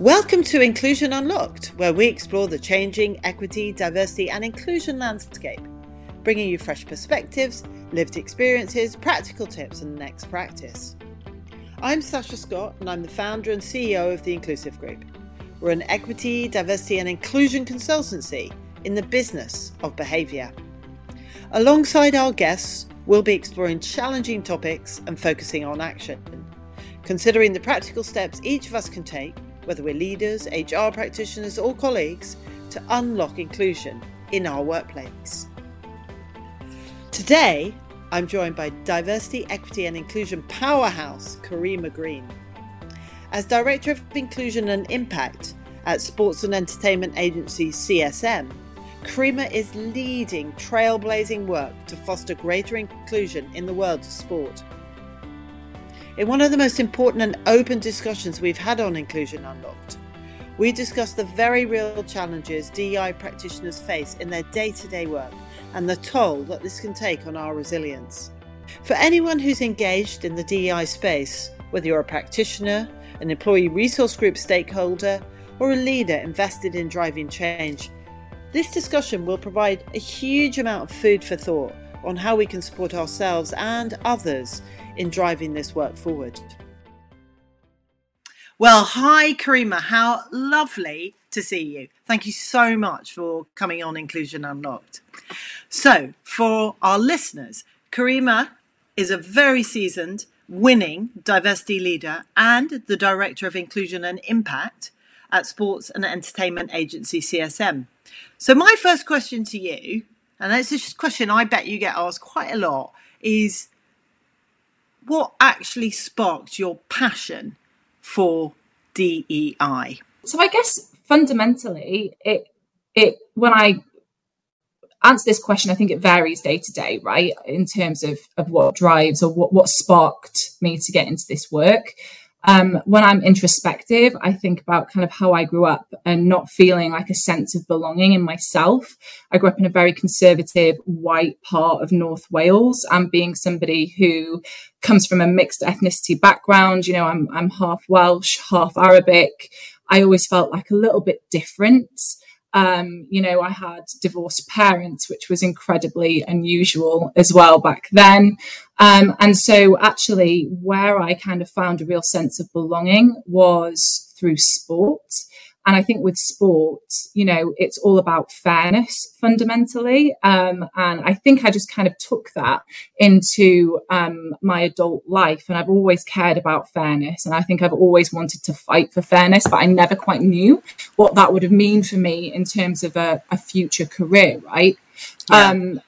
Welcome to Inclusion Unlocked, where we explore the changing equity, diversity, and inclusion landscape, bringing you fresh perspectives, lived experiences, practical tips, and next practice. I'm Sasha Scott, and I'm the founder and CEO of the Inclusive Group. We're an equity, diversity, and inclusion consultancy in the business of behaviour. Alongside our guests, we'll be exploring challenging topics and focusing on action, considering the practical steps each of us can take whether we're leaders, HR practitioners, or colleagues, to unlock inclusion in our workplace. Today, I'm joined by Diversity, Equity and Inclusion powerhouse Karima Green. As Director of Inclusion and Impact at sports and entertainment agency CSM, Karima is leading trailblazing work to foster greater inclusion in the world of sport. In one of the most important and open discussions we've had on Inclusion Unlocked, we discussed the very real challenges DEI practitioners face in their day to day work and the toll that this can take on our resilience. For anyone who's engaged in the DEI space, whether you're a practitioner, an employee resource group stakeholder, or a leader invested in driving change, this discussion will provide a huge amount of food for thought on how we can support ourselves and others in driving this work forward. Well, hi, Karima. How lovely to see you. Thank you so much for coming on Inclusion Unlocked. So, for our listeners, Karima is a very seasoned, winning diversity leader and the Director of Inclusion and Impact at sports and entertainment agency CSM. So, my first question to you, and it's a question I bet you get asked quite a lot, is what actually sparked your passion for DEI? So I guess fundamentally, it it when I answer this question, I think it varies day to day, right? In terms of of what drives or what what sparked me to get into this work. Um, when I'm introspective, I think about kind of how I grew up and not feeling like a sense of belonging in myself. I grew up in a very conservative white part of North Wales and being somebody who comes from a mixed ethnicity background, you know, I'm, I'm half Welsh, half Arabic. I always felt like a little bit different. Um, you know, I had divorced parents, which was incredibly unusual as well back then. Um, and so, actually, where I kind of found a real sense of belonging was through sport. And I think with sport, you know, it's all about fairness fundamentally. Um, and I think I just kind of took that into um, my adult life. And I've always cared about fairness. And I think I've always wanted to fight for fairness, but I never quite knew what that would have mean for me in terms of a, a future career, right? Yeah. Um,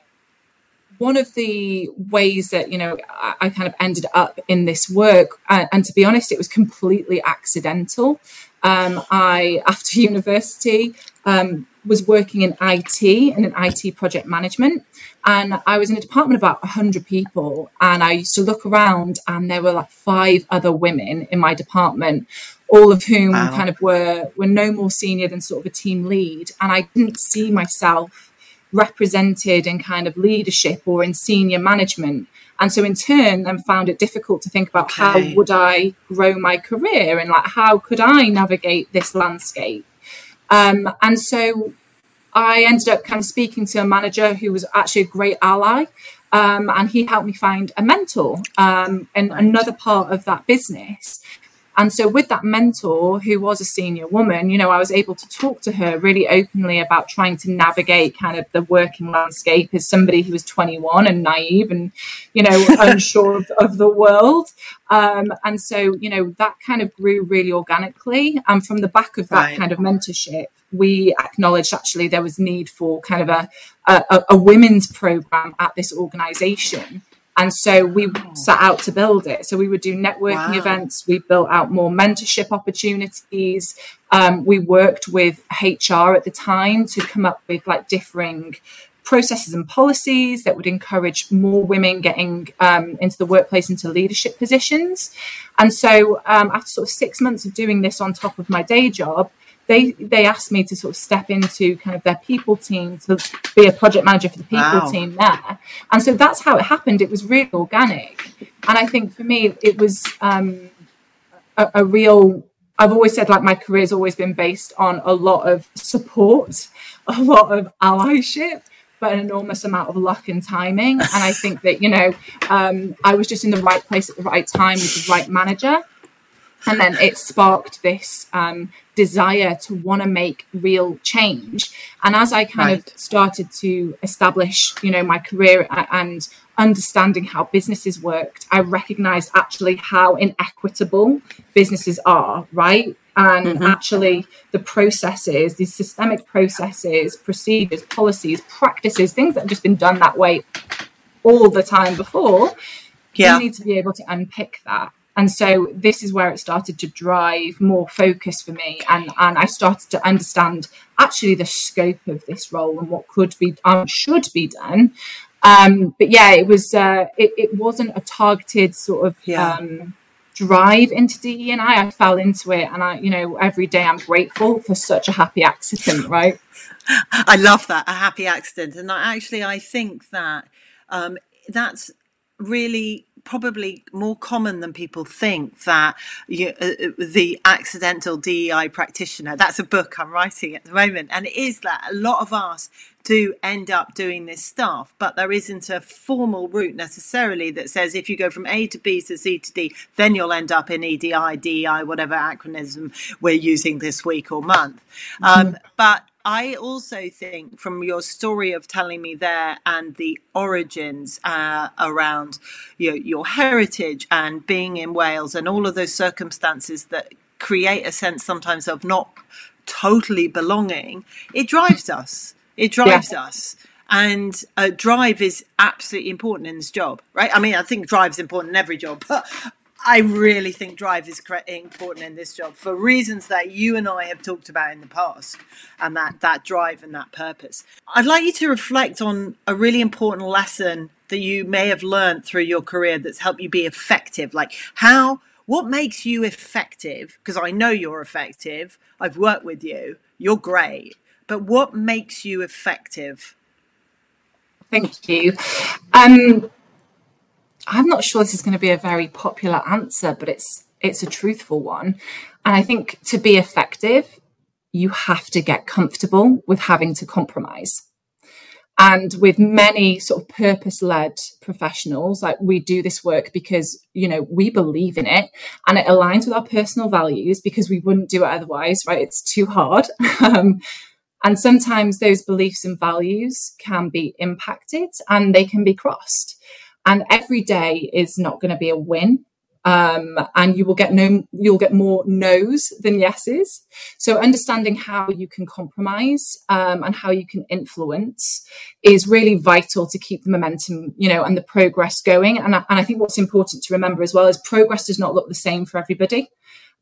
one of the ways that you know I, I, kind of ended up in this work and, and to be honest it was completely accidental um, I, after university, um, was working in IT and in IT project management. And I was in a department of about 100 people. And I used to look around, and there were like five other women in my department, all of whom wow. kind of were, were no more senior than sort of a team lead. And I didn't see myself represented in kind of leadership or in senior management and so in turn then found it difficult to think about okay. how would i grow my career and like how could i navigate this landscape? Um, and so i ended up kind of speaking to a manager who was actually a great ally um, and he helped me find a mentor um, in another part of that business and so, with that mentor, who was a senior woman, you know, I was able to talk to her really openly about trying to navigate kind of the working landscape as somebody who was 21 and naive and, you know, unsure of, of, the world. Um, and so, you know, that kind of grew really organically. And from the back of that right. kind of mentorship, we acknowledged actually there was need for kind of a, a, a women's program at this organization and so we set out to build it. So we would do networking wow. events. We built out more mentorship opportunities. Um, we worked with HR at the time to come up with like differing processes and policies that would encourage more women getting um, into the workplace into leadership positions. And so um, after sort of six months of doing this on top of my day job, they they asked me to sort of step into kind of their people team to be a project manager for the people wow. team there and so that's how it happened it was really organic and i think for me it was um, a, a, real I've always said like my career's always been based on a lot of support, a lot of allyship, but an enormous amount of luck and timing. And I think that, you know, um, I was just in the right place at the right time with the right manager. And then it sparked this um, desire to want to make real change. And as I kind right. of started to establish, you know, my career and understanding how businesses worked, I recognized actually how inequitable businesses are, right? And mm-hmm. actually, the processes, these systemic processes, procedures, policies, practices, things that have just been done that way all the time before, yeah. you need to be able to unpick that. And so this is where it started to drive more focus for me. And, and I started to understand actually the scope of this role and what could be um, should be done. Um, but yeah, it was uh, it, it wasn't a targeted sort of yeah. um, drive into DE and I. I fell into it, and I, you know, every day I'm grateful for such a happy accident. Right? I love that a happy accident, and I, actually I think that um, that's really probably more common than people think that you, uh, uh the accidental DEI practitioner. That's a book I'm writing at the moment, and it is that a lot of us do end up doing this stuff, but there isn't a formal route necessarily that says if you go from A to B to C to D, then you'll end up in EDI, DEI, whatever acronym we're using this week or month. Um, mm-hmm. but I also think from your story of telling me there and the origins uh, around your, your heritage and being in Wales and all of those circumstances that create a sense sometimes of not totally belonging, it drives us. It drives yeah. us. And uh, drive is absolutely important in this job, right? I mean, I think drive is important in every job, but I really think drive is important in this job for reasons that you and I have talked about in the past, and that that drive and that purpose. I'd like you to reflect on a really important lesson that you may have learned through your career that's helped you be effective. Like how, what makes you effective? Because I know you're effective. I've worked with you. You're great. But what makes you effective? Thank you. Um, I'm not sure this is going to be a very popular answer, but it's it's a truthful one. And I think to be effective, you have to get comfortable with having to compromise. And with many sort of purpose led professionals, like we do this work because, you know, we believe in it and it aligns with our personal values because we wouldn't do it otherwise, right? It's too hard. um, and sometimes those beliefs and values can be impacted and they can be crossed. And every day is not going to be a win. Um, and you will get no, you'll get more no's than yeses. So understanding how you can compromise um, and how you can influence is really vital to keep the momentum, you know, and the progress going. And I, and I think what's important to remember as well is progress does not look the same for everybody.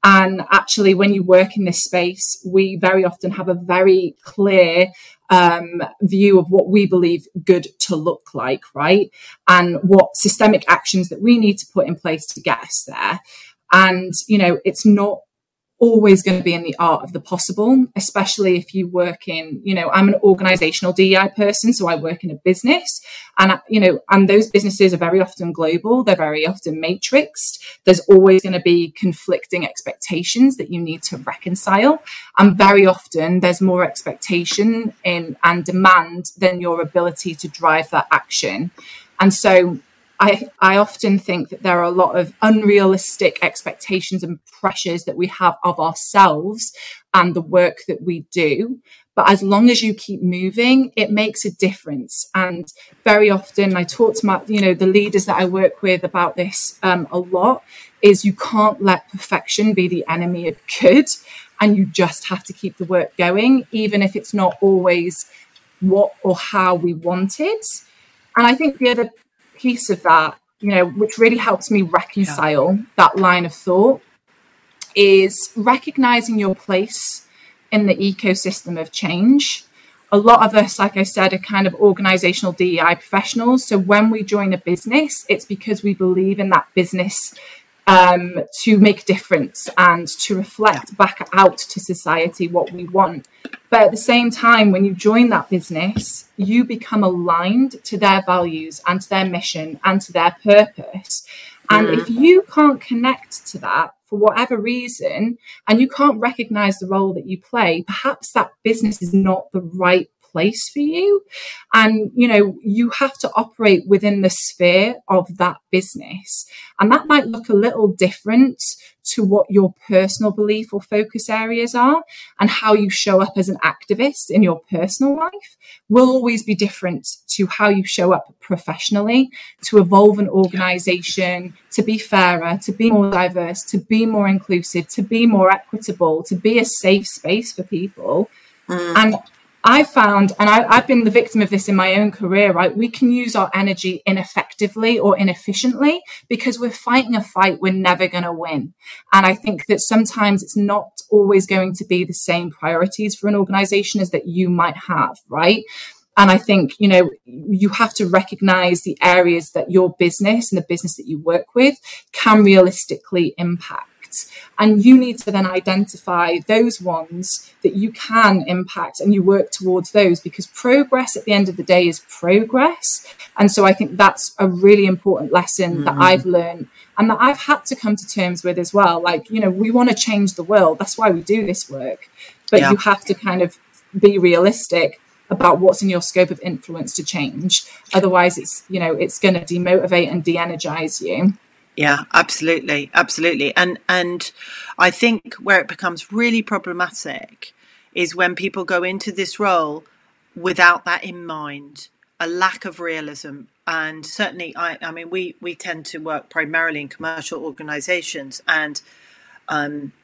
And actually, when you work in this space, we very often have a very clear um, view of what we believe good to look like, right? And what systemic actions that we need to put in place to get us there. And, you know, it's not always going to be in the art of the possible, especially if you work in, you know, I'm an organizational DEI person, so I work in a business and, you know, and those businesses are very often global. They're very often matrixed. There's always going to be conflicting expectations that you need to reconcile. And very often there's more expectation in and demand than your ability to drive that action. And so I, I often think that there are a lot of unrealistic expectations and pressures that we have of ourselves and the work that we do. But as long as you keep moving, it makes a difference. And very often, I talk to my, you know, the leaders that I work with about this um, a lot. Is you can't let perfection be the enemy of good, and you just have to keep the work going, even if it's not always what or how we wanted. And I think the other piece of that, you know, which really helps me reconcile yeah. that line of thought is recognizing your place in the ecosystem of change. A lot of us, like I said, are kind of organizational DEI professionals. So when we join a business, it's because we believe in that business um, to make a difference and to reflect back out to society what we want. But at the same time, when you join that business, you become aligned to their values and to their mission and to their purpose. And mm. if you can't connect to that for whatever reason, and you can't recognize the role that you play, perhaps that business is not the right place for you. And, you know, you have to operate within the sphere of that business. And that might look a little different to what your personal belief or focus areas are and how you show up as an activist in your personal life will always be different to how you show up professionally to evolve an organization, to be fairer, to be more diverse, to be more inclusive, to be more equitable, to be a safe space for people. Mm. And I found, and I, have been the victim of this in my own career, right? We can use our energy ineffectively or inefficiently because we're fighting a fight we're never going to win. And I think that sometimes it's not always going to be the same priorities for an organization as that you might have, right? And I think, you know, you have to recognize the areas that your business and the business that you work with can realistically impact. And you need to then identify those ones that you can impact and you work towards those because progress at the end of the day is progress. And so I think that's a really important lesson mm-hmm. that I've learned and that I've had to come to terms with as well. Like, you know, we want to change the world. That's why we do this work. But yeah. you have to kind of be realistic about what's in your scope of influence to change. Otherwise, it's you know it's going to demotivate and de-energize you. Yeah, absolutely, absolutely. And and I think where it becomes really problematic is when people go into this role without that in mind, a lack of realism. And certainly, I, I mean, we we tend to work primarily in commercial organisations, and um,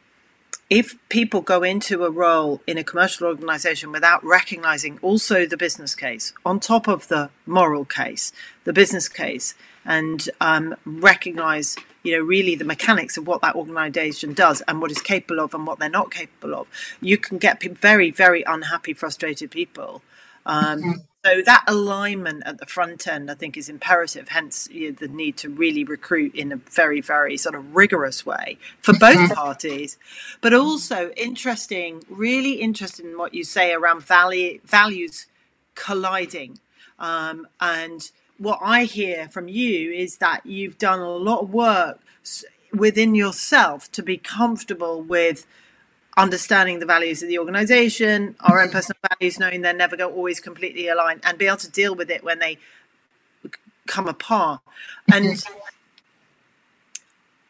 if people go into a role in a commercial organization without recognizing also the business case on top of the moral case, the business case, and um, recognize, you know, really the mechanics of what that organization does and what is capable of and what they're not capable of, you can get very, very unhappy, frustrated people. Um, mm-hmm. So that alignment at the front end, I think, is imperative. Hence, you know, the need to really recruit in a very, very sort of rigorous way for both mm-hmm. parties. But also interesting, really interesting in what you say around value, values colliding. Um, and what I hear from you is that you've done a lot of work within yourself to be comfortable with understanding the values of the organization, our own personal values, knowing they're never going always completely align, and be able to deal with it when they come apart. And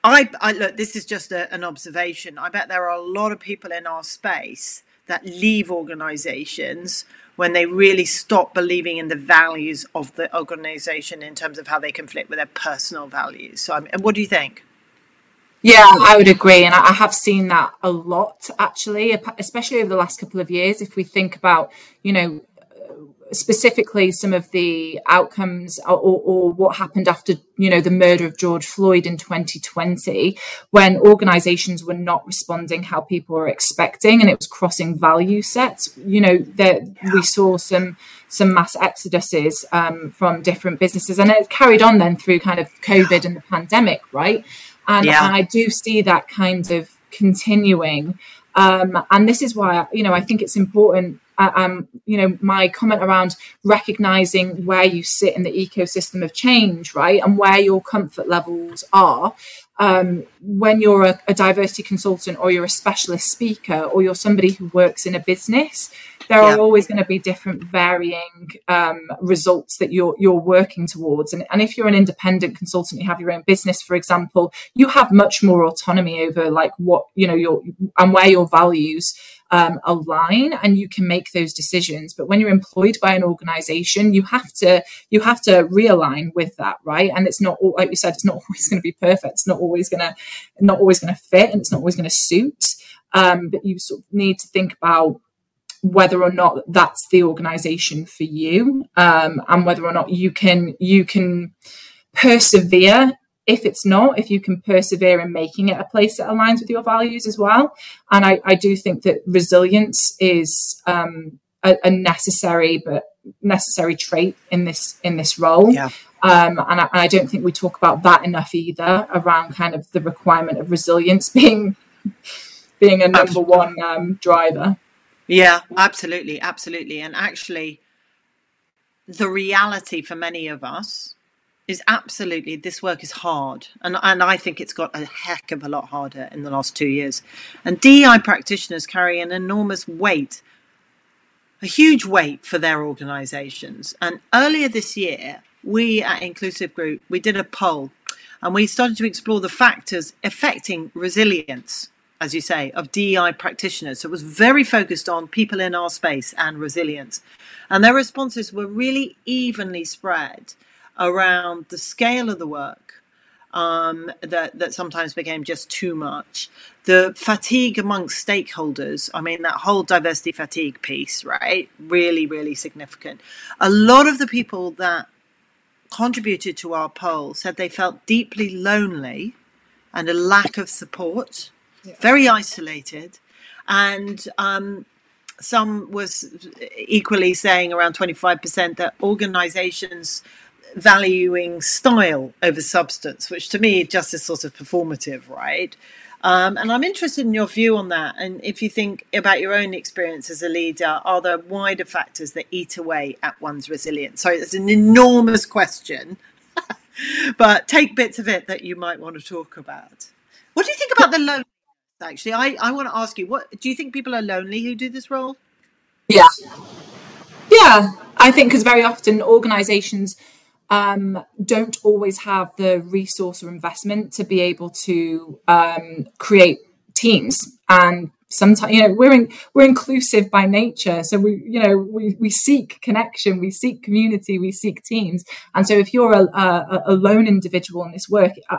I, I look, this is just a, an observation. I bet there are a lot of people in our space that leave organizations when they really stop believing in the values of the organization in terms of how they conflict with their personal values. So, I'm, what do you think? Yeah, I would agree. And I have seen that a lot, actually, especially over the last couple of years. If we think about, you know, specifically some of the outcomes or, or, what happened after you know the murder of george floyd in 2020 when organizations were not responding how people were expecting and it was crossing value sets you know that yeah. we saw some some mass exoduses um, from different businesses and it carried on then through kind of covid and the pandemic right and, yeah. and I do see that kind of continuing. Um, and this is why you know I think it's important. Um, you know, my comment around recognizing where you sit in the ecosystem of change, right, and where your comfort levels are, um, when you're a, a, diversity consultant or you're a specialist speaker or you're somebody who works in a business, there yeah. are always going to be different varying um, results that you're you're working towards. And, and if you're an independent consultant, you have your own business, for example, you have much more autonomy over like what you know your and where your values um, align and you can make those decisions. But when you're employed by an organization you have to you have to realign with that right? And it's not like we said it's not always going to be perfect. It's not always going to not always going to fit and it's not always going to suit. Um, but you sort of need to think about whether or not that's the organization for you um, and whether or not you can you can persevere if it's not, if you can persevere in making it a place that aligns with your values as well. And I, I do think that resilience is um, a, a, necessary but necessary trait in this in this role. Yeah. Um, and, I, I don't think we talk about that enough either around kind of the requirement of resilience being being a number one um, driver. Yeah, absolutely, absolutely. And actually, the reality for many of us is absolutely this work is hard, and and I think it's got a heck of a lot harder in the last two years. And DEI practitioners carry an enormous weight, a huge weight for their organisations. And earlier this year, we at Inclusive Group we did a poll, and we started to explore the factors affecting resilience as you say, of DEI practitioners. So it was very focused on people in our space and resilience. And their responses were really evenly spread around the scale of the work um, that, that sometimes became just too much. The fatigue amongst stakeholders, I mean, that whole diversity fatigue piece, right? Really, really significant. A lot of the people that contributed to our poll said they felt deeply lonely and a lack of support, yeah. very isolated. And um, some was equally saying around 25% that organizations valuing style over substance, which to me just is sort of performative, right? Um, and I'm interested in your view on that. And if you think about your own experience as a leader, are there wider factors that eat away at one's resilience? So it's an enormous question, but take bits of it that you might want to talk about. What do you think about the loneliness? Actually, I, I want to ask you, what do you think people are lonely who do this role? Yeah. Yeah, I think because very often organizations um, don't always have the resource or investment to be able to um, create teams. And sometimes you know we're in, we're inclusive by nature. So we you know we, we seek connection we seek community we seek teams. And so if you're a, a, a lone individual in this work uh,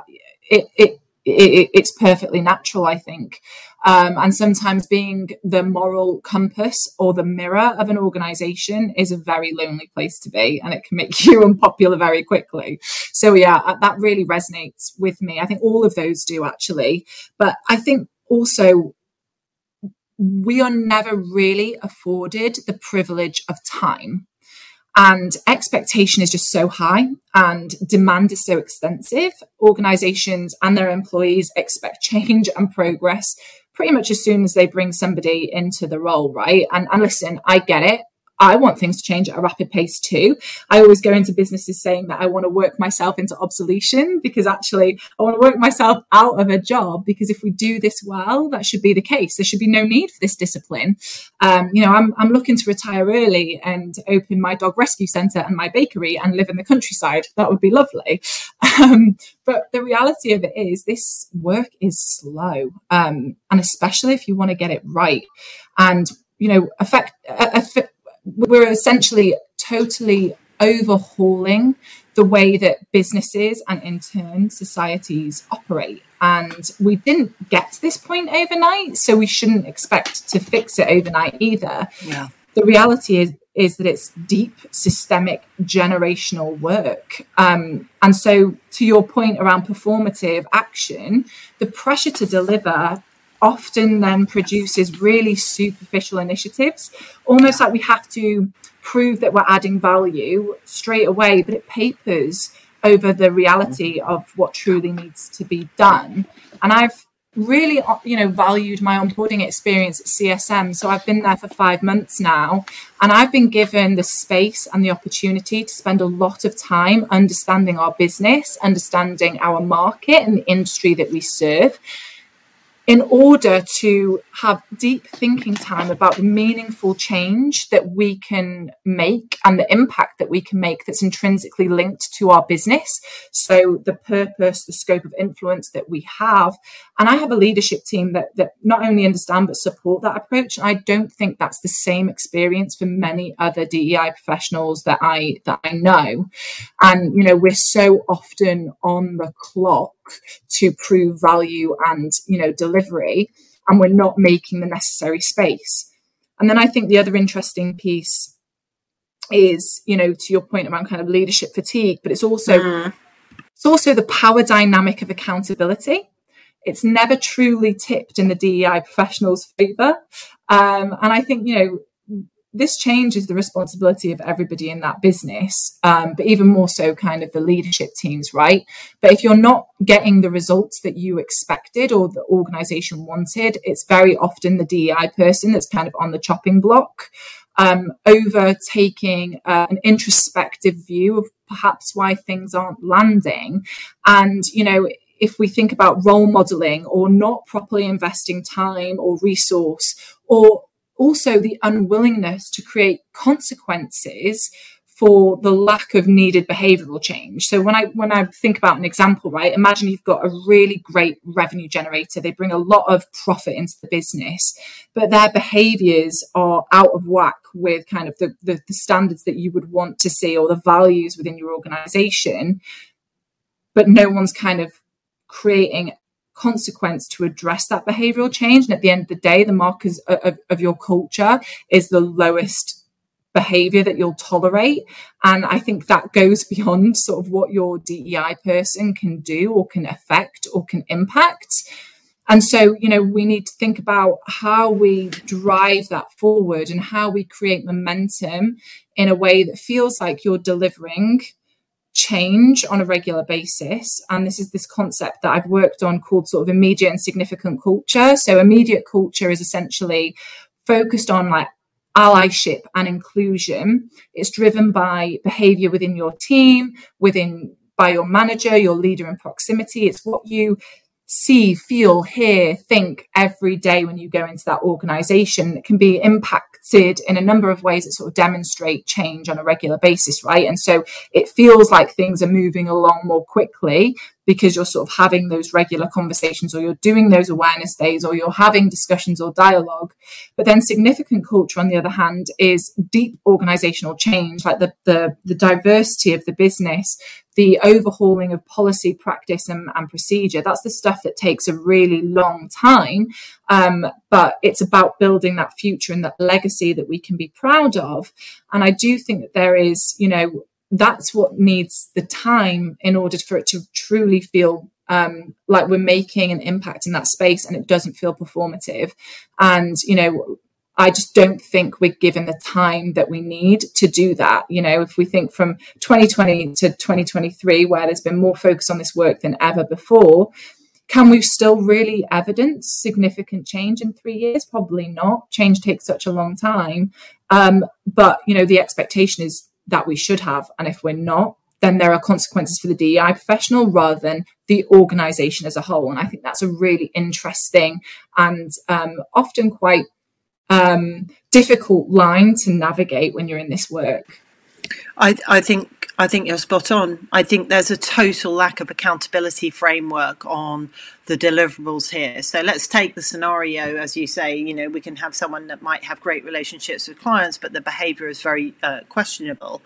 it, it it, it's perfectly natural, I think. Um, and sometimes being the moral compass or the mirror of an organization is a very lonely place to be, and it can make you unpopular very quickly. So, yeah, uh, that really resonates with me. I think all of those do actually. But I think also we are never really afforded the privilege of time and expectation is just so high and demand is so extensive. Organizations and their employees expect change and progress pretty much as soon as they bring somebody into the role, right? And, and listen, I get it. I want things to change at a rapid pace too. I always go into businesses saying that I want to work myself into obsolescence because actually I want to work myself out of a job because if we do this well, that should be the case. There should be no need for this discipline. Um, you know, I'm, I'm looking to retire early and open my dog rescue centre and my bakery and live in the countryside. That would be lovely. Um, but the reality of it is this work is slow. Um, and especially if you want to get it right. And you know, affect, affect we're essentially totally overhauling the way that businesses and in turn societies operate. And we didn't get to this point overnight, so we shouldn't expect to fix it overnight either. Yeah. The reality is is that it's deep systemic generational work. Um, and so, to your point around performative action, the pressure to deliver often then produces really superficial initiatives, almost like we have to prove that we're adding value straight away, but it papers over the reality of what truly needs to be done. And I've really you know valued my onboarding experience at CSM so I've been there for 5 months now and I've been given the space and the opportunity to spend a lot of time understanding our business understanding our market and the industry that we serve in order to have deep thinking time about the meaningful change that we can make and the impact that we can make that's intrinsically linked to our business. So the purpose, the scope of influence that we have. And I have a leadership team that, that not only understand but support that approach. I don't think that's the same experience for many other DEI professionals that I that I know. And you know, we're so often on the clock to prove value and you know delivery and we're not making the necessary space. And then i think the other interesting piece is you know to your point around kind of leadership fatigue but it's also mm. it's also the power dynamic of accountability. It's never truly tipped in the dei professionals favor. Um, and i think you know this change is the responsibility of everybody in that business, um, but even more so, kind of the leadership teams, right? But if you're not getting the results that you expected or the organization wanted, it's very often the DEI person that's kind of on the chopping block. Um, over taking uh, an introspective view of perhaps why things aren't landing. And, you know, if we think about role modeling or not properly investing time or resource, or also the unwillingness to create consequences for the lack of needed behavioral change. So when I when I think about an example, right, imagine you've got a really great revenue generator. They bring a lot of profit into the business, but their behaviors are out of whack with kind of the, the, the standards that you would want to see or the values within your organization. But no one's kind of creating consequence to address that behavioral change. And at the end of the day, the markers of, of, your culture is the lowest behavior that you'll tolerate. And I think that goes beyond sort of what your DEI person can do or can affect or can impact. And so, you know, we need to think about how we drive that forward and how we create momentum in a way that feels like you're delivering change on a regular basis. And this is this concept that I've worked on called sort of immediate and significant culture. So, immediate culture is essentially focused on like allyship and inclusion. It's driven by behavior within your team, within by your manager, your leader in proximity. It's what you see, feel, hear, think every day when you go into that organization. Can be impacted in a number of ways that sort of demonstrate change on a regular basis, right? And so it feels like things are moving along more quickly because you're sort of having those regular conversations or you're doing those awareness days or you're having discussions or dialogue. But then significant culture, on the other hand, is deep organizational change, like the, the, the diversity of the business, the overhauling of policy, practice, and, and, procedure. That's the stuff that takes a really long time. Um, but it's about building that future and that legacy that we can be proud of. And I do think that there is, you know, that's what needs the time in order for it to truly feel um, like we're making an impact in that space and it doesn't feel performative. And, you know, I just don't think we're given the time that we need to do that. You know, if we think from 2020 to 2023, where there's been more focus on this work than ever before, can we still really evidence significant change in three years? Probably not. Change takes such a long time. Um, but, you know, the expectation is that we should have. And if we're not, then there are consequences for the DEI professional rather than the organization as a whole. And I think that's a really interesting and um, often quite um, difficult line to navigate when you're in this work. I, I think I think you're spot on. I think there's a total lack of accountability framework on the deliverables here. So let's take the scenario, as you say, you know, we can have someone that might have great relationships with clients, but the behavior is very uh, questionable.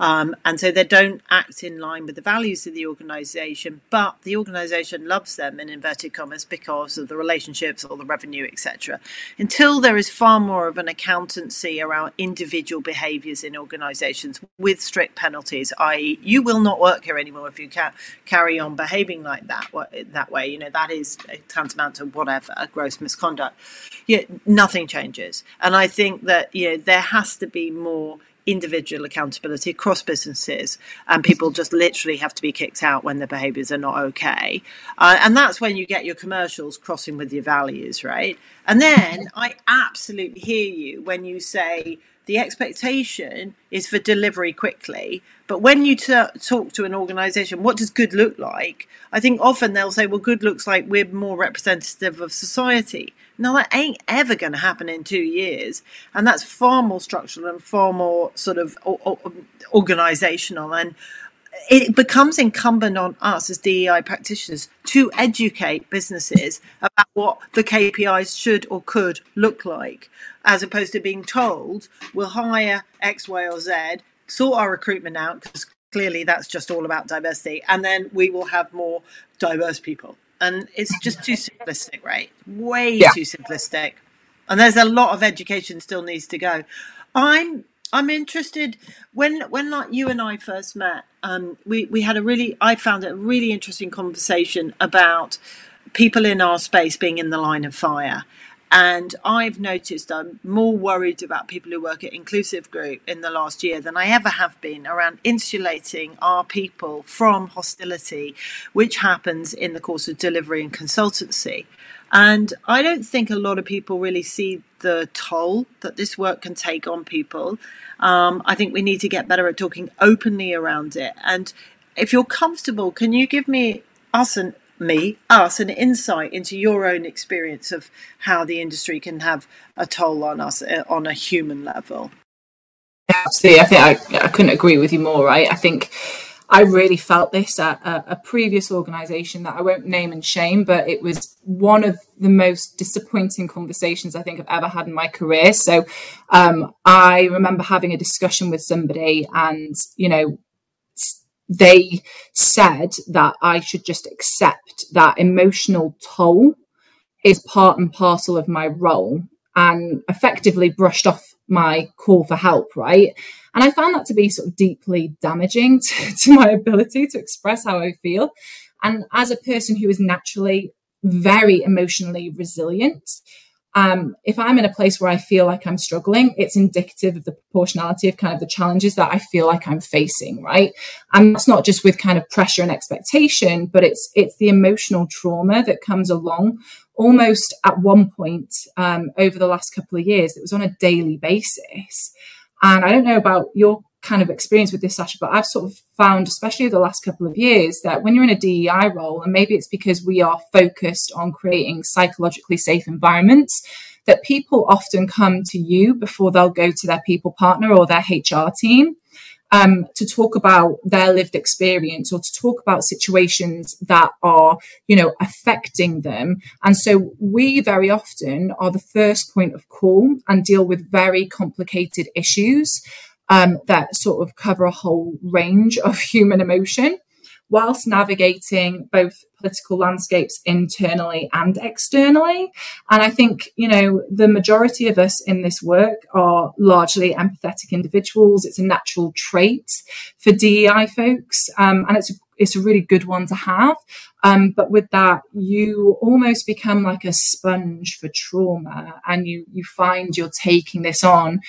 Um, and so they don't act in line with the values of the organization, but the organization loves them in inverted commas because of the relationships or the revenue, etc. Until there is far more of an accountancy around individual behaviors in organizations with strict penalties, i.e., you will not work here anymore if you ca- carry on behaving like that that way. You know that is tantamount to whatever gross misconduct. Yeah, nothing changes, and I think that you know there has to be more individual accountability across businesses, and people just literally have to be kicked out when their behaviours are not okay. Uh, and that's when you get your commercials crossing with your values, right? And then I absolutely hear you when you say the expectation is for delivery quickly. But when you t- talk to an organization, what does good look like? I think often they'll say, well, good looks like we're more representative of society. Now, that ain't ever going to happen in two years. And that's far more structural and far more sort of organizational. And it becomes incumbent on us as DEI practitioners to educate businesses about what the KPIs should or could look like, as opposed to being told we'll hire X, Y, or Z, sort our recruitment out, because clearly that's just all about diversity, and then we will have more diverse people and it's just too simplistic, right? Way yeah. too simplistic. And there's a lot of education still needs to go. I'm I'm interested when when like you and I first met. Um, we we had a really I found it a really interesting conversation about people in our space being in the line of fire and I've noticed I'm more worried about people who work at Inclusive Group in the last year than I ever have been around insulating our people from hostility, which happens in the course of delivery and consultancy. And I don't think a lot of people really see the toll that this work can take on people. Um, I think we need to get better at talking openly around it. And if you're comfortable, can you give me us and me us an insight into your own experience of how the industry can have a toll on us uh, on a human level? Absolutely, I think I, I couldn't agree with you more. Right, I think I really felt this at a, a, previous organisation that I won't name and shame, but it was one of the most disappointing conversations I think I've ever had in my career. So um, I remember having a discussion with somebody, and you know, they said that I should just accept that emotional toll is part and parcel of my role, and effectively brushed off my call for help, right? And I found that to be sort of deeply damaging to, to my ability to express how I feel. And as a person who is naturally very emotionally resilient, um, if I'm in a place where I feel like I'm struggling, it's indicative of the proportionality of kind of the challenges that I feel like I'm facing, right? And that's not just with kind of pressure and expectation, but it's it's the emotional trauma that comes along almost at one point um, over the last couple of years. It was on a daily basis. And I don't know about your kind of experience with this, Sasha, but I've sort of found, especially the last couple of years, that when you're in a DEI role, and maybe it's because we are focused on creating psychologically safe environments, that people often come to you before they'll go to their people partner or their HR team um, to talk about their lived experience or to talk about situations that are, you know, affecting them. And so we very often are the first point of call and deal with very complicated issues um, that sort of cover a whole range of human emotion whilst navigating both political landscapes internally and externally. And I think, you know, the majority of us in this work are largely empathetic individuals. It's a natural trait for DEI folks. Um, and it's a, it's a really good one to have. Um, but with that, you almost become like a sponge for trauma and you, you find you're taking this on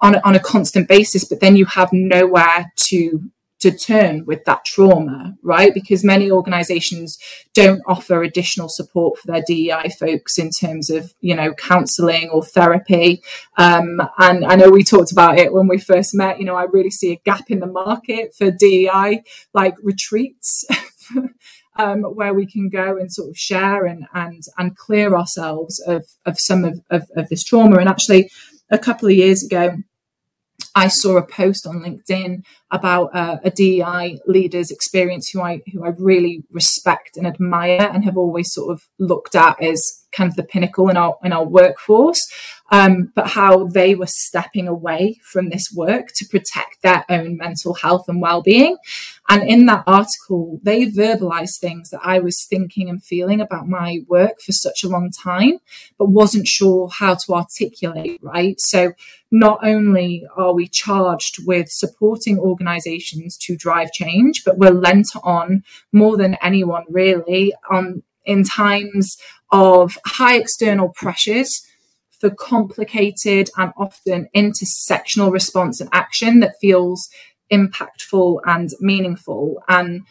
on a, on a constant basis, but then you have nowhere to to turn with that trauma, right? Because many organizations don't offer additional support for their DEI folks in terms of, you know, counseling or therapy. Um, and I know we talked about it when we first met. You know, I really see a gap in the market for DEI, like retreats. Um, where we can go and sort of share and and and clear ourselves of of some of, of, of this trauma. And actually, a couple of years ago, I saw a post on LinkedIn about uh, a DEI leader's experience who I who I really respect and admire and have always sort of looked at as kind of the pinnacle in our in our workforce um, but how they were stepping away from this work to protect their own mental health and well-being. And in that article they verbalized things that i was thinking and feeling about my work for such a long time but wasn't sure how to articulate right? So not only are we charged with supporting organizations to drive change but we're lent on more than anyone really on in times of high external pressures for complicated and often intersectional response and action that feels impactful and meaningful. And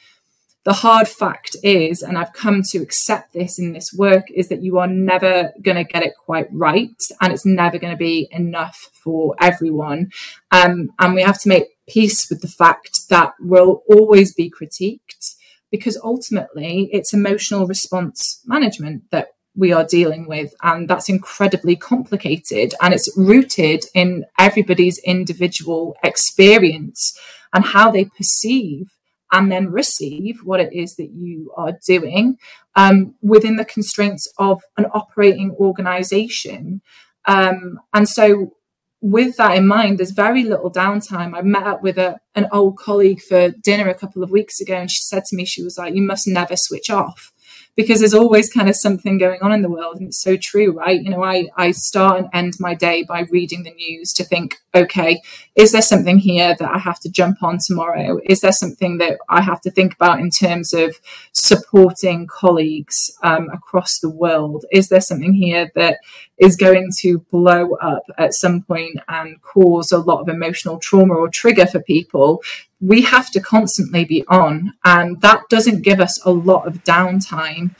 the hard fact is, and I've come to accept this in this work, is that you are never going to get it quite right. And it's never going to be enough for everyone. Um, and we have to make peace with the fact that we'll always be critiqued because ultimately it's emotional response management that we are dealing with. And that's incredibly complicated. And it's rooted in everybody's individual experience and how they perceive and then receive what it is that you are doing um, within the constraints of an operating organization. Um, and so, with that in mind, there's very little downtime. I met up with a, an old colleague for dinner a couple of weeks ago, and she said to me, she was like, You must never switch off because there's always kind of something going on in the world. And it's so true, right? You know, I, I start and end my day by reading the news to think, okay, is there something here that I have to jump on tomorrow? Is there something that I have to think about in terms of supporting colleagues um, across the world? Is there something here that is going to blow up at some point and cause a lot of emotional trauma or trigger for people we have to constantly be on, and that doesn't give us a lot of downtime.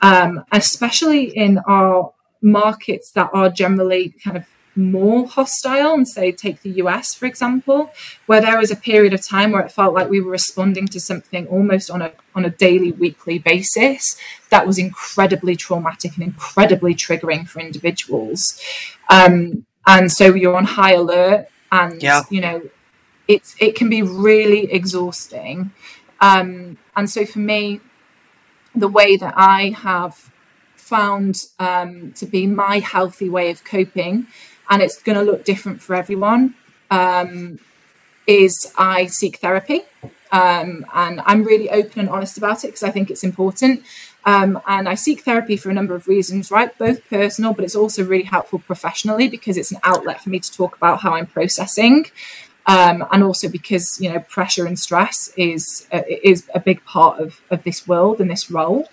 um, especially in our markets that are generally kind of more hostile and say take the US for example where there was a period of time where it felt like we were responding to something almost on a on a daily weekly basis that was incredibly traumatic and incredibly triggering for individuals um, and so you're on high alert and yeah. you know it's it can be really exhausting um, and so for me the way that I have found um, to be my healthy way of coping and it's going to look different for everyone, um, is I seek therapy. Um, and I'm really open and honest about it because I think it's important. Um, and I seek therapy for a number of reasons, right? Both personal, but it's also really helpful professionally because it's an outlet for me to talk about how I'm processing. Um, and also because you know pressure and stress is uh, is a big part of, of this world and this role.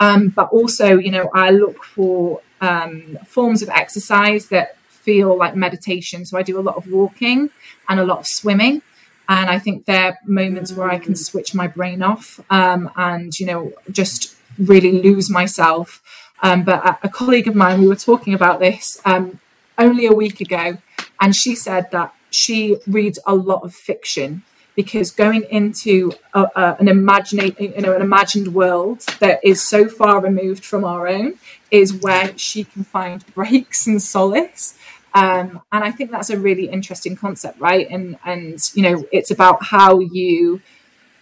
Um, but also, you know, I look for um, forms of exercise that feel like meditation. So I do a lot of walking and a lot of swimming. And I think they're moments where I can mm. switch my brain off um, and, you know, just really lose myself. Um, but a, a, colleague of mine, we were talking about this um, only a week ago, and she said that she reads a lot of fiction because going into a, a, an imaginate, you know, an imagined world that is so far removed from our own is where she can find breaks and solace. Um, and I think that's a really interesting concept, right? And and you know, it's about how you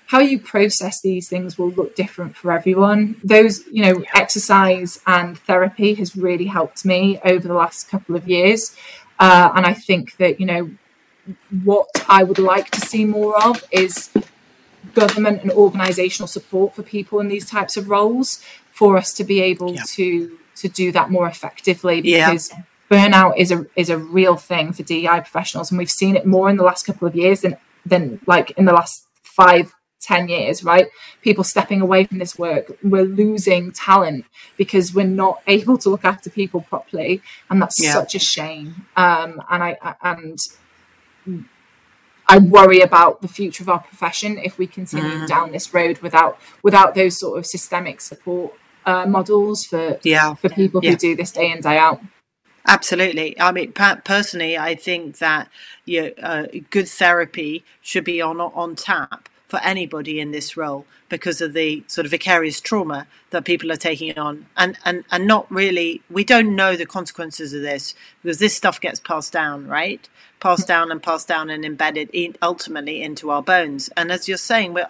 how you process these things will look different for everyone. Those, you know, exercise and therapy has really helped me over the last couple of years. Uh, and I think that, you know, what I would like to see more of is government and organizational support for people in these types of roles for us to be able yeah. to to do that more effectively because yeah burnout is a is a real thing for DEI professionals, and we've seen it more in the last couple of years than than like in the last five, ten years. Right, people stepping away from this work, we're losing talent because we're not able to look after people properly, and that's yeah. such a shame. Um, and I, I and I worry about the future of our profession if we continue mm. down this road without without those sort of systemic support uh, models for yeah. for people yeah. who do this day in day out. Absolutely. I mean, personally, I think that you know, uh, good therapy should be on on tap for anybody in this role because of the sort of vicarious trauma that people are taking on, and and and not really. We don't know the consequences of this because this stuff gets passed down, right? Passed down and passed down and embedded ultimately into our bones. And as you're saying, we're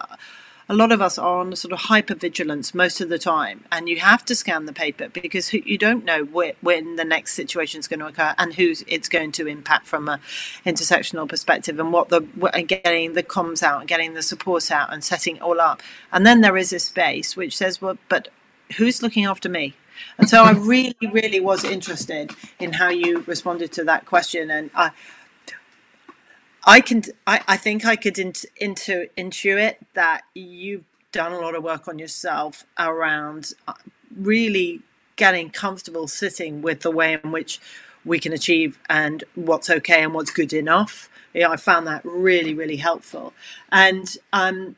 a lot of us are on sort of hyper vigilance most of the time, and you have to scan the paper because you don't know when the next situation is going to occur and who it's going to impact from a intersectional perspective, and what the getting the comms out, and getting the support out, and setting it all up. And then there is a space which says, "Well, but who's looking after me?" And so I really, really was interested in how you responded to that question, and I, I can. I, I think I could into into intuit that you've done a lot of work on yourself around uh, really getting comfortable sitting with the way in which we can achieve and what's okay and what's good enough. Yeah, I found that really, really helpful. And um,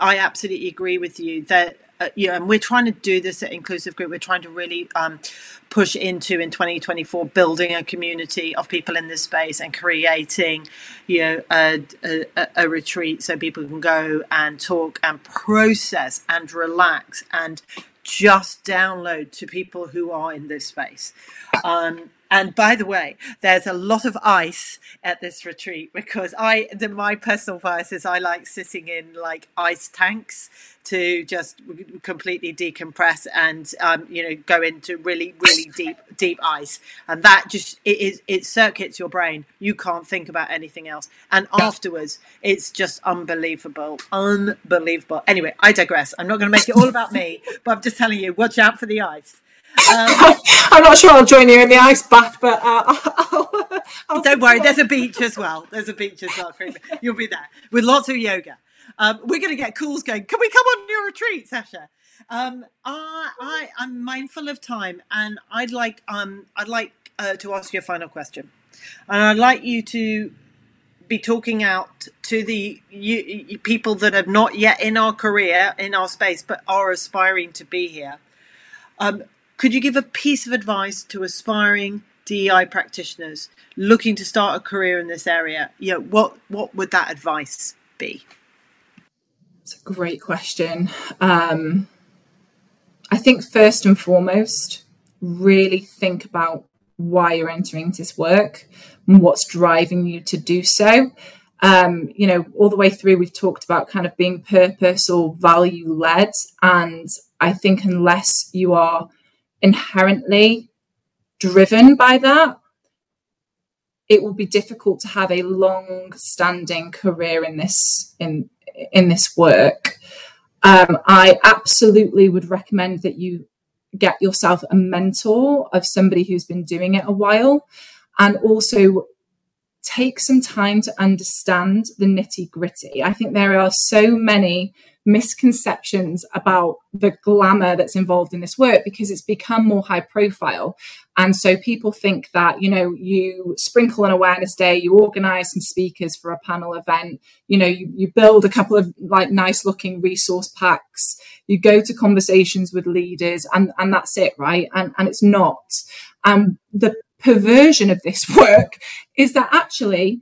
I absolutely agree with you that uh, yeah, and we're trying to do this at Inclusive Group. We're trying to really um, push into in 2024 building a community of people in this space and creating, you know, a, a, a retreat so people can go and talk and process and relax and just download to people who are in this space. Um, and by the way, there's a lot of ice at this retreat because I, the, my personal bias is I like sitting in like ice tanks to just completely decompress and um, you know go into really really deep deep ice. And that just it is it circuits your brain. You can't think about anything else. And afterwards it's just unbelievable unbelievable. Anyway i digress. I'm not going to make it all about me but i'm just telling you watch out for the ice um, I'm not sure I'll join you in the ice bath, but uh, I'll, I'll don't worry. There's a beach as well. There's a beach as well. You'll be there with lots of yoga. Um, we're going to get calls going. Can we come on your retreat, Sasha? Um, I, I, I'm mindful of time, and I'd like, um, I'd like uh, to ask you a final question, and I'd like you to be talking out to the you, you, people that are not yet in our career, in our space, but are aspiring to be here. Um, could you give a piece of advice to aspiring DEI practitioners looking to start a career in this area? You know, what what would that advice be? It's a great question. Um, I think first and foremost, really think about why you're entering this work and what's driving you to do so. Um, you know, all the way through, we've talked about kind of being purpose or value led. And I think unless you are inherently driven by that, it will be difficult to have a long standing career in this in in this work. Um, I absolutely would recommend that you get yourself a mentor of somebody who's been doing it a while and also take some time to understand the nitty gritty. I think there are so many misconceptions about the glamour that's involved in this work because it's become more high profile. And so people think that, you know, you sprinkle an awareness day, you organize some speakers for a panel event, you know, you, you build a couple of like nice looking resource packs, you go to conversations with leaders and, and that's it, right? And, and it's not. And the perversion of this work is that actually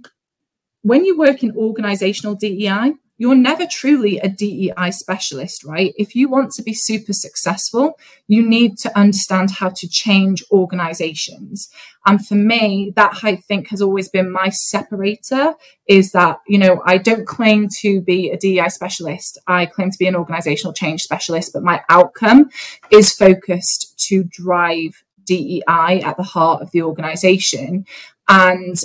when you work in organizational DEI, you're never truly a DEI specialist, right? If you want to be super successful, you need to understand how to change organizations. And for me, that I think has always been my separator is that, you know, I don't claim to be a DEI specialist. I claim to be an organizational change specialist, but my outcome is focused to drive DEI at the heart of the organization. And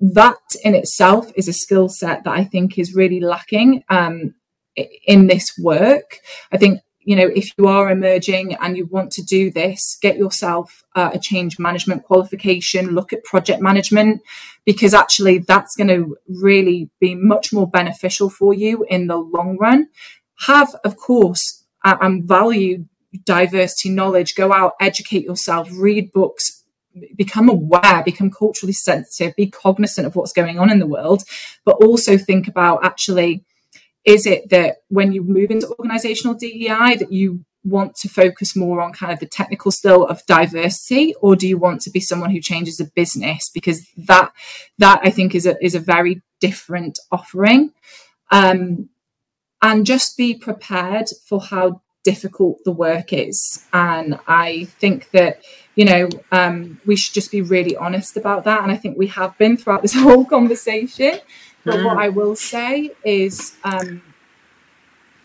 that in itself is a skill set that I think is really lacking um, in this work. I think you know if you are emerging and you want to do this get yourself uh, a change management qualification look at project management because actually that's going to really be much more beneficial for you in the long run have of course and value diversity knowledge go out educate yourself read books become aware, become culturally sensitive, be cognizant of what's going on in the world, but also think about actually, is it that when you move into organizational DEI that you want to focus more on kind of the technical skill of diversity or do you want to be someone who changes a business? Because that that i think is a is a very different offering. Um, and just be prepared for how difficult the work is and i think that you know, um, we should just be really honest about that. And I think we have been throughout this whole conversation. But mm. what I will say is, um,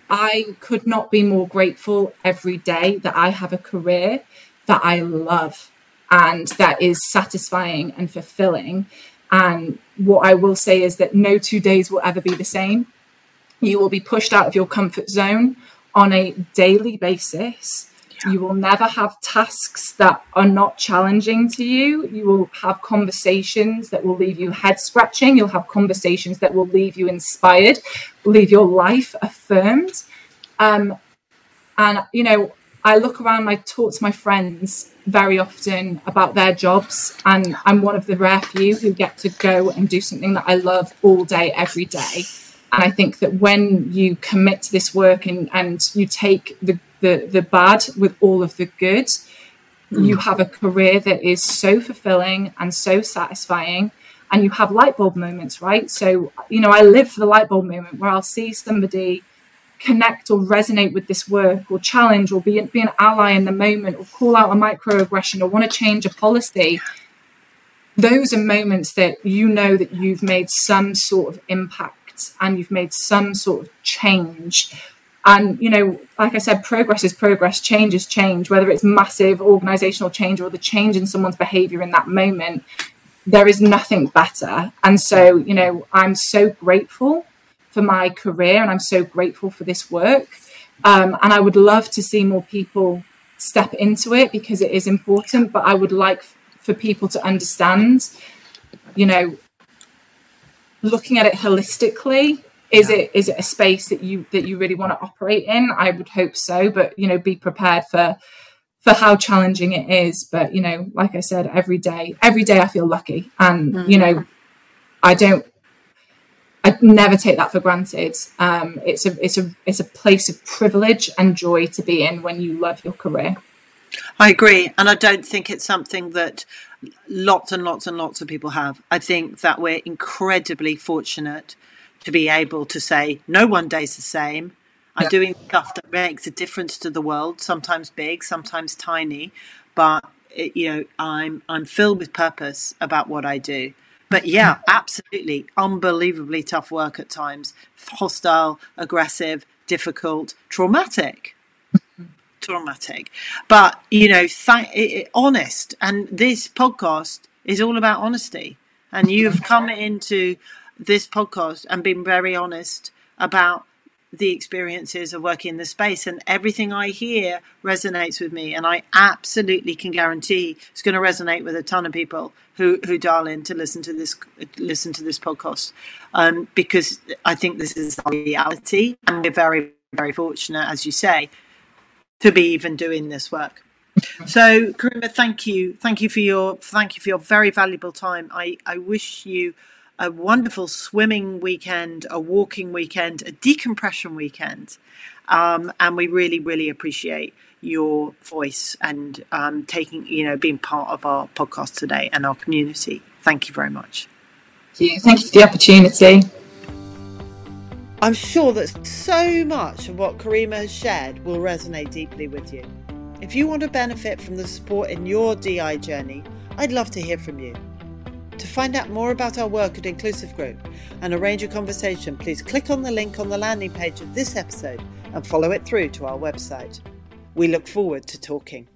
I could not be more grateful every day that I have a career that I love and that is satisfying and fulfilling. And what I will say is that no two days will ever be the same. You will be pushed out of your comfort zone on a daily basis you will never have tasks that are not challenging to you. You will have conversations that will leave you head scratching. You'll have conversations that will leave you inspired, leave your life affirmed. Um, and, you know, I look around, I talk to my friends very often about their jobs, and I'm one of the rare few who get to go and do something that I love all day, every day. And I think that when you commit to this work and, and you take the the the bad with all of the good mm. you have a career that is so fulfilling and so satisfying. And you have light bulb moments right? So you know i live for the light bulb moment where i'll see somebody connect or resonate with this work or challenge or be, be an ally in the moment or call out a microaggression or want to change a policy. Those are moments that you know that you've made some sort of impact and you've made some sort of change and, you know, like I said, progress is progress, change is change, whether it's massive organizational change or the change in someone's behavior in that moment, there is nothing better. And so, you know, I'm so grateful for my career and I'm so grateful for this work. Um, and I would love to see more people step into it because it is important. But I would like for people to understand, you know, looking at it holistically is yeah. it is it a space that you that you really want to operate in i would hope so but you know be prepared for for how challenging it is but you know like i said every day every day i feel lucky and mm-hmm. you know i don't I never take that for granted. Um, it's a it's a it's a place of privilege and joy to be in when you love your career. I agree. And I don't think it's something that lots and lots and lots of people have. I think that we're incredibly fortunate to be able to say, no one day's the same. I'm yeah. doing stuff that makes a difference to the world, sometimes big, sometimes tiny, but it, you know, I'm I'm filled with purpose about what I do. But yeah, absolutely, unbelievably tough work at times, hostile, aggressive, difficult, traumatic traumatic. But you know, th- honest, and this podcast is all about honesty. And you have come into this podcast and been very honest about the experiences of working in the space and everything I hear resonates with me and I absolutely can guarantee it's going to resonate with a ton of people who who dial in to listen to this listen to this podcast um, because I think this is reality and we're very very fortunate as you say to be even doing this work. So, Karima, thank you, thank you for your thank you for your very valuable time. I I wish you a wonderful swimming weekend, a walking weekend, a decompression weekend, um, and we really really appreciate your voice and um, taking you know being part of our podcast today and our community. Thank you very much. Thank you. Thank you for the opportunity. I'm sure that so much of what Karima has shared will resonate deeply with you. If you want to benefit from the support in your DI journey, I'd love to hear from you. To find out more about our work at Inclusive Group and arrange a conversation, please click on the link on the landing page of this episode and follow it through to our website. We look forward to talking.